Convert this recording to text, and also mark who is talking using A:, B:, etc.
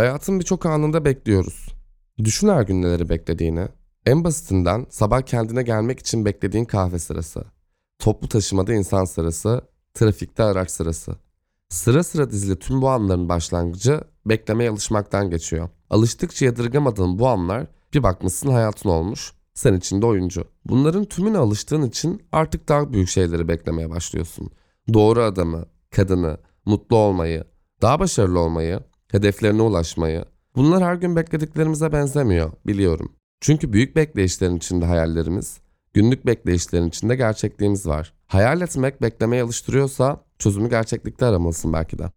A: Hayatın birçok anında bekliyoruz. Düşün her gün neleri beklediğini. En basitinden sabah kendine gelmek için beklediğin kahve sırası. Toplu taşımada insan sırası, trafikte araç sırası. Sıra sıra dizili tüm bu anların başlangıcı beklemeye alışmaktan geçiyor. Alıştıkça yadırgamadığın bu anlar bir bakmışsın hayatın olmuş, sen içinde oyuncu. Bunların tümüne alıştığın için artık daha büyük şeyleri beklemeye başlıyorsun. Doğru adamı, kadını, mutlu olmayı, daha başarılı olmayı, hedeflerine ulaşmayı. Bunlar her gün beklediklerimize benzemiyor, biliyorum. Çünkü büyük bekleyişlerin içinde hayallerimiz, günlük bekleyişlerin içinde gerçekliğimiz var. Hayal etmek beklemeye alıştırıyorsa çözümü gerçeklikte aramalısın belki de.